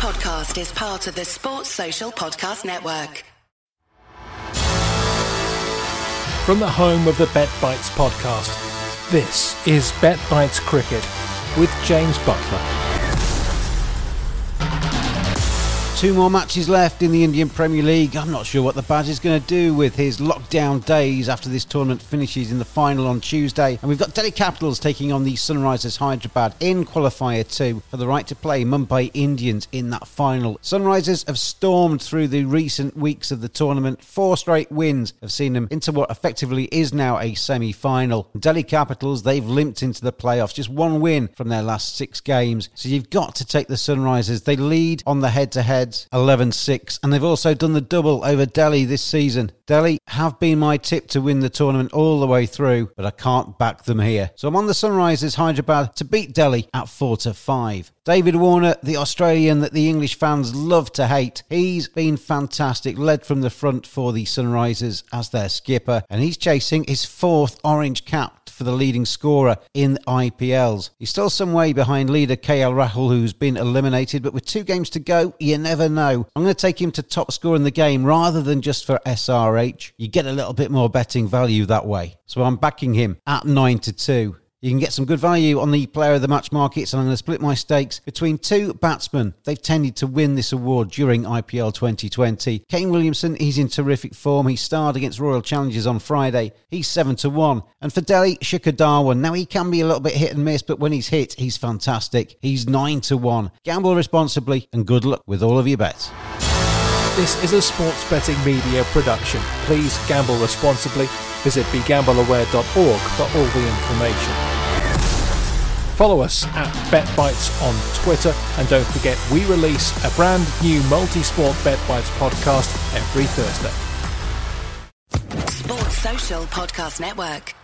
podcast is part of the Sports Social Podcast Network. From the home of the Bet Bites podcast, this is Bet Bites Cricket with James Buttler. Two more matches left in the Indian Premier League. I'm not sure what the Badge is going to do with his lockdown days after this tournament finishes in the final on Tuesday. And we've got Delhi Capitals taking on the Sunrisers Hyderabad in qualifier 2 for the right to play Mumbai Indians in that final. Sunrisers have stormed through the recent weeks of the tournament. Four straight wins have seen them into what effectively is now a semi final. Delhi Capitals, they've limped into the playoffs, just one win from their last six games. So you've got to take the Sunrisers. They lead on the head to head 11 6, and they've also done the double over Delhi this season. Delhi have been my tip to win the tournament all the way through, but I can't back them here. So I'm on the Sunrisers Hyderabad to beat Delhi at 4 to 5. David Warner, the Australian that the English fans love to hate, he's been fantastic, led from the front for the Sunrisers as their skipper, and he's chasing his fourth orange cap for the leading scorer in IPLs. He's still some way behind leader KL Rahul, who's been eliminated, but with two games to go, you never know. I'm going to take him to top score in the game rather than just for SRH. You get a little bit more betting value that way. So I'm backing him at 9 to 2. You can get some good value on the player of the match markets, and I'm going to split my stakes between two batsmen. They've tended to win this award during IPL 2020. Kane Williamson, he's in terrific form. He starred against Royal Challengers on Friday. He's 7 to 1. And for Delhi, Shikhar Dhawan. Now, he can be a little bit hit and miss, but when he's hit, he's fantastic. He's 9 to 1. Gamble responsibly, and good luck with all of your bets. This is a sports betting media production. Please gamble responsibly. Visit begambleaware.org for all the information. Follow us at BetBites on Twitter, and don't forget we release a brand new multi-sport BetBites podcast every Thursday. Sports Social Podcast Network.